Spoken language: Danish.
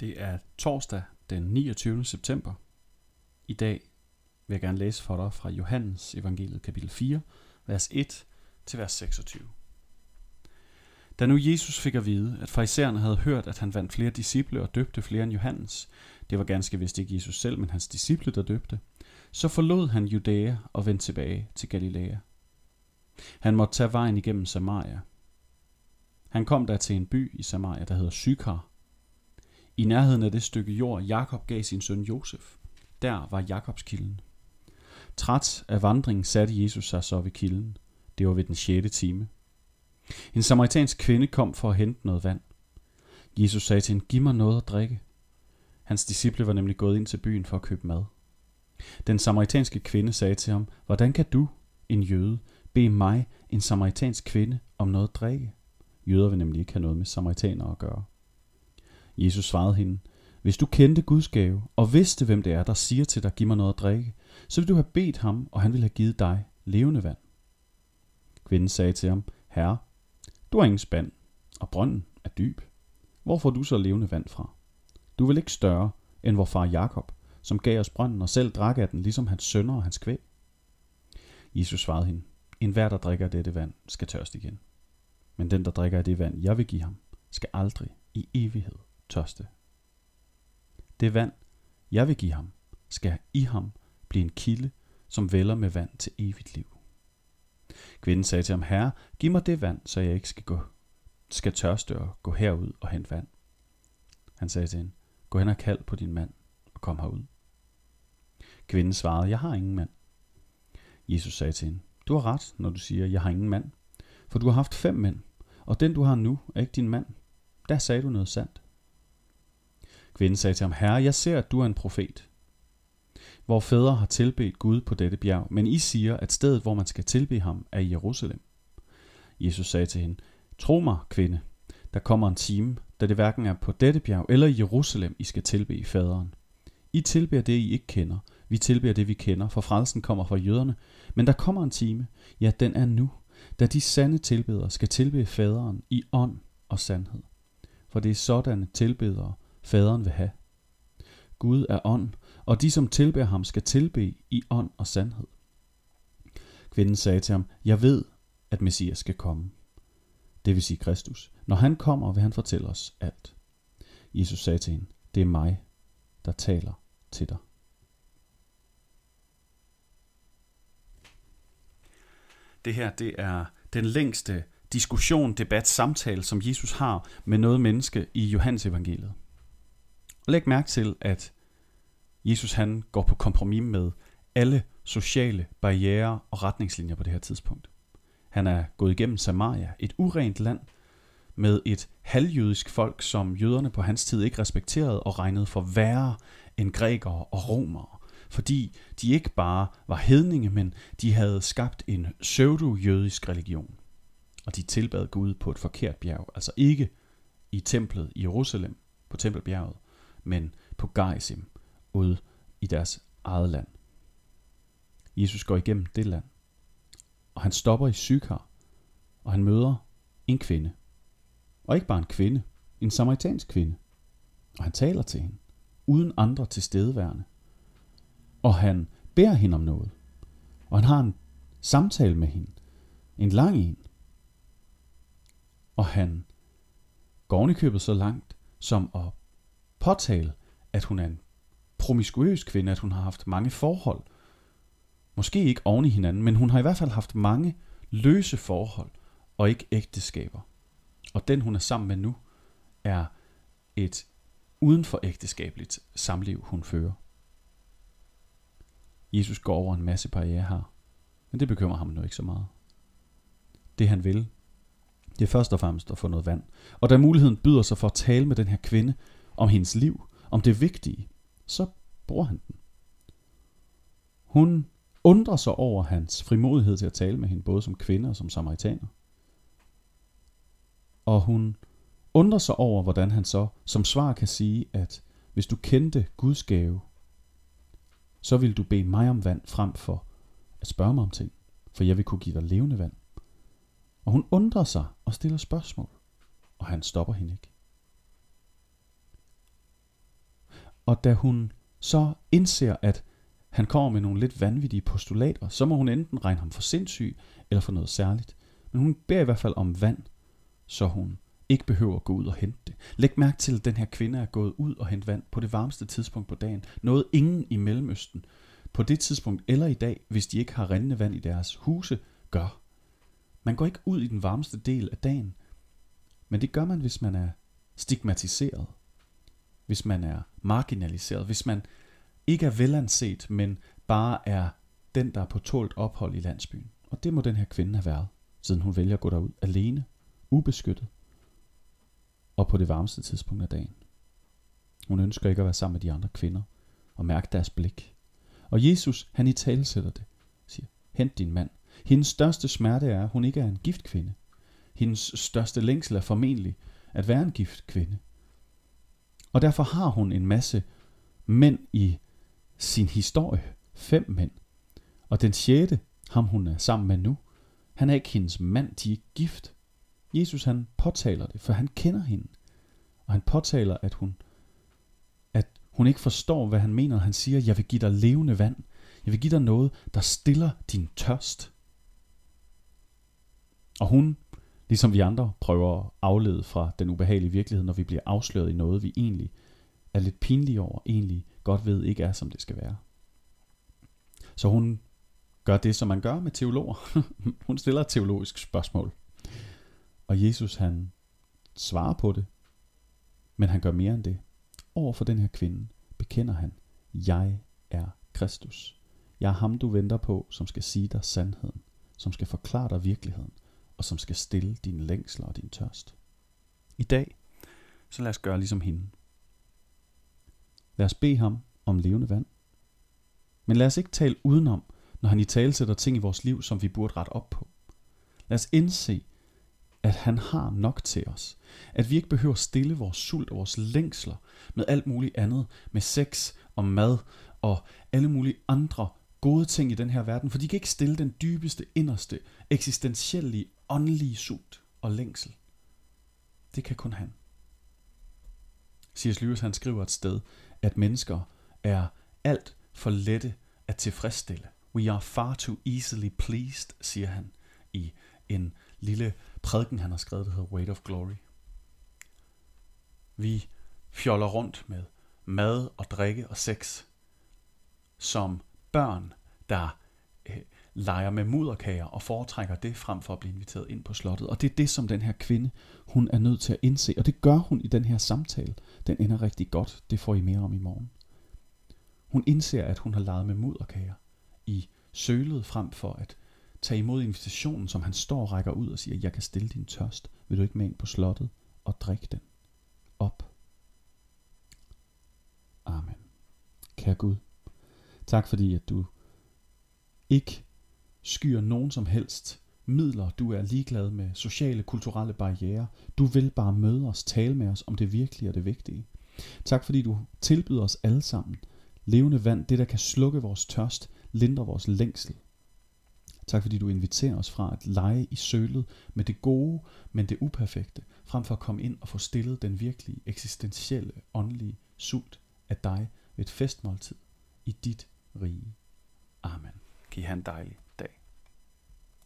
Det er torsdag den 29. september. I dag vil jeg gerne læse for dig fra Johannes evangeliet kapitel 4, vers 1 til vers 26. Da nu Jesus fik at vide, at farisæerne havde hørt, at han vandt flere disciple og døbte flere end Johannes, det var ganske vist ikke Jesus selv, men hans disciple, der døbte, så forlod han Judæa og vendte tilbage til Galilea. Han måtte tage vejen igennem Samaria. Han kom der til en by i Samaria, der hedder Sykar, i nærheden af det stykke jord, Jakob gav sin søn Josef. Der var Jakobs kilden. Træt af vandringen satte Jesus sig så ved kilden. Det var ved den sjette time. En samaritansk kvinde kom for at hente noget vand. Jesus sagde til hende, giv mig noget at drikke. Hans disciple var nemlig gået ind til byen for at købe mad. Den samaritanske kvinde sagde til ham, hvordan kan du, en jøde, bede mig, en samaritansk kvinde, om noget at drikke? Jøder vil nemlig ikke have noget med samaritanere at gøre. Jesus svarede hende, hvis du kendte Guds gave, og vidste, hvem det er, der siger til dig, giv mig noget at drikke, så ville du have bedt ham, og han ville have givet dig levende vand. Kvinden sagde til ham, Herre, du har ingen spand, og brønden er dyb. Hvor får du så levende vand fra? Du vil ikke større end vor far Jakob, som gav os brønden og selv drak af den, ligesom hans sønner og hans kvæg. Jesus svarede hende, en hver, der drikker dette vand, skal tørste igen. Men den, der drikker af det vand, jeg vil give ham, skal aldrig i evighed tørste. Det vand, jeg vil give ham, skal i ham blive en kilde, som vælger med vand til evigt liv. Kvinden sagde til ham, Herre, giv mig det vand, så jeg ikke skal, gå, skal tørste og gå herud og hente vand. Han sagde til hende, gå hen og kald på din mand og kom herud. Kvinden svarede, jeg har ingen mand. Jesus sagde til hende, du har ret, når du siger, jeg har ingen mand. For du har haft fem mænd, og den du har nu er ikke din mand. Der sagde du noget sandt. Kvinden sagde til ham, Herre, jeg ser, at du er en profet. Hvor fædre har tilbedt Gud på dette bjerg, men I siger, at stedet, hvor man skal tilbe ham, er i Jerusalem. Jesus sagde til hende, Tro mig, kvinde, der kommer en time, da det hverken er på dette bjerg eller i Jerusalem, I skal tilbe faderen. I tilbeder det, I ikke kender. Vi tilbeder det, vi kender, for frelsen kommer fra jøderne. Men der kommer en time, ja, den er nu, da de sande tilbedere skal tilbe faderen i ånd og sandhed. For det er sådanne tilbedere, faderen vil have. Gud er ånd, og de som tilbærer ham skal tilbe i ånd og sandhed. Kvinden sagde til ham, jeg ved, at Messias skal komme. Det vil sige Kristus. Når han kommer, vil han fortælle os alt. Jesus sagde til hende, det er mig, der taler til dig. Det her, det er den længste diskussion, debat, samtale, som Jesus har med noget menneske i Johannes evangeliet. Og læg mærke til, at Jesus han går på kompromis med alle sociale barriere og retningslinjer på det her tidspunkt. Han er gået igennem Samaria, et urent land, med et halvjødisk folk, som jøderne på hans tid ikke respekterede og regnede for værre end grækere og romere. Fordi de ikke bare var hedninge, men de havde skabt en pseudo-jødisk religion. Og de tilbad Gud på et forkert bjerg, altså ikke i templet i Jerusalem, på tempelbjerget, men på Gerizim, ude i deres eget land. Jesus går igennem det land, og han stopper i Sykar, og han møder en kvinde. Og ikke bare en kvinde, en samaritansk kvinde. Og han taler til hende, uden andre tilstedeværende. Og han beder hende om noget. Og han har en samtale med hende. En lang en. Og han går i købet så langt, som at påtale, at hun er en promiskuøs kvinde, at hun har haft mange forhold. Måske ikke oven i hinanden, men hun har i hvert fald haft mange løse forhold, og ikke ægteskaber. Og den, hun er sammen med nu, er et uden for ægteskabeligt samliv, hun fører. Jesus går over en masse barriere her, men det bekymrer ham nu ikke så meget. Det han vil, det er først og fremmest at få noget vand. Og da muligheden byder sig for at tale med den her kvinde, om hendes liv, om det vigtige, så bruger han den. Hun undrer sig over hans frimodighed til at tale med hende, både som kvinde og som samaritaner. Og hun undrer sig over, hvordan han så som svar kan sige, at hvis du kendte Guds gave, så vil du bede mig om vand frem for at spørge mig om ting, for jeg vil kunne give dig levende vand. Og hun undrer sig og stiller spørgsmål, og han stopper hende ikke. Og da hun så indser, at han kommer med nogle lidt vanvittige postulater, så må hun enten regne ham for sindssyg eller for noget særligt. Men hun beder i hvert fald om vand, så hun ikke behøver at gå ud og hente det. Læg mærke til, at den her kvinde er gået ud og hente vand på det varmeste tidspunkt på dagen. Noget ingen i Mellemøsten på det tidspunkt eller i dag, hvis de ikke har rindende vand i deres huse, gør. Man går ikke ud i den varmeste del af dagen, men det gør man, hvis man er stigmatiseret, hvis man er marginaliseret, hvis man ikke er velanset, men bare er den, der er på tålt ophold i landsbyen. Og det må den her kvinde have været, siden hun vælger at gå derud alene, ubeskyttet, og på det varmeste tidspunkt af dagen. Hun ønsker ikke at være sammen med de andre kvinder og mærke deres blik. Og Jesus, han i tale sætter det, siger, hent din mand. Hendes største smerte er, at hun ikke er en gift kvinde. Hendes største længsel er formentlig at være en gift kvinde. Og derfor har hun en masse mænd i sin historie. Fem mænd. Og den sjette, ham hun er sammen med nu, han er ikke hendes mand, de er ikke gift. Jesus han påtaler det, for han kender hende. Og han påtaler, at hun, at hun ikke forstår, hvad han mener. Han siger, jeg vil give dig levende vand. Jeg vil give dig noget, der stiller din tørst. Og hun, ligesom vi andre, prøver at aflede fra den ubehagelige virkelighed, når vi bliver afsløret i noget, vi egentlig er lidt pinlige over, egentlig godt ved ikke er, som det skal være. Så hun gør det, som man gør med teologer. hun stiller et teologisk spørgsmål. Og Jesus han svarer på det, men han gør mere end det. Over for den her kvinde bekender han, jeg er Kristus. Jeg er ham, du venter på, som skal sige dig sandheden, som skal forklare dig virkeligheden, og som skal stille dine længsler og din tørst. I dag, så lad os gøre ligesom hende. Lad os bede ham om levende vand. Men lad os ikke tale udenom, når han i tale sætter ting i vores liv, som vi burde rette op på. Lad os indse, at han har nok til os. At vi ikke behøver stille vores sult og vores længsler med alt muligt andet, med sex og mad og alle mulige andre gode ting i den her verden, for de kan ikke stille den dybeste, inderste, eksistentielle, åndelige sult og længsel. Det kan kun han. C.S. Lewis han skriver et sted, at mennesker er alt for lette at tilfredsstille. We are far too easily pleased, siger han i en lille prædiken, han har skrevet, der hedder Weight of Glory. Vi fjoller rundt med mad og drikke og sex, som børn, der øh, leger med mudderkager og foretrækker det frem for at blive inviteret ind på slottet. Og det er det, som den her kvinde, hun er nødt til at indse. Og det gør hun i den her samtale. Den ender rigtig godt. Det får I mere om i morgen. Hun indser, at hun har leget med mudderkager i sølet frem for at tage imod invitationen, som han står og rækker ud og siger, jeg kan stille din tørst. Vil du ikke med ind på slottet og drikke den? Op. Amen. Kære Gud, tak fordi at du ikke skyer nogen som helst midler. Du er ligeglad med sociale, kulturelle barriere. Du vil bare møde os, tale med os om det virkelige og det vigtige. Tak fordi du tilbyder os alle sammen levende vand, det der kan slukke vores tørst, lindre vores længsel. Tak fordi du inviterer os fra at lege i sølet med det gode, men det uperfekte, frem for at komme ind og få stillet den virkelige, eksistentielle, åndelige sult af dig ved et festmåltid i dit rige. Amen. Giv han dejlig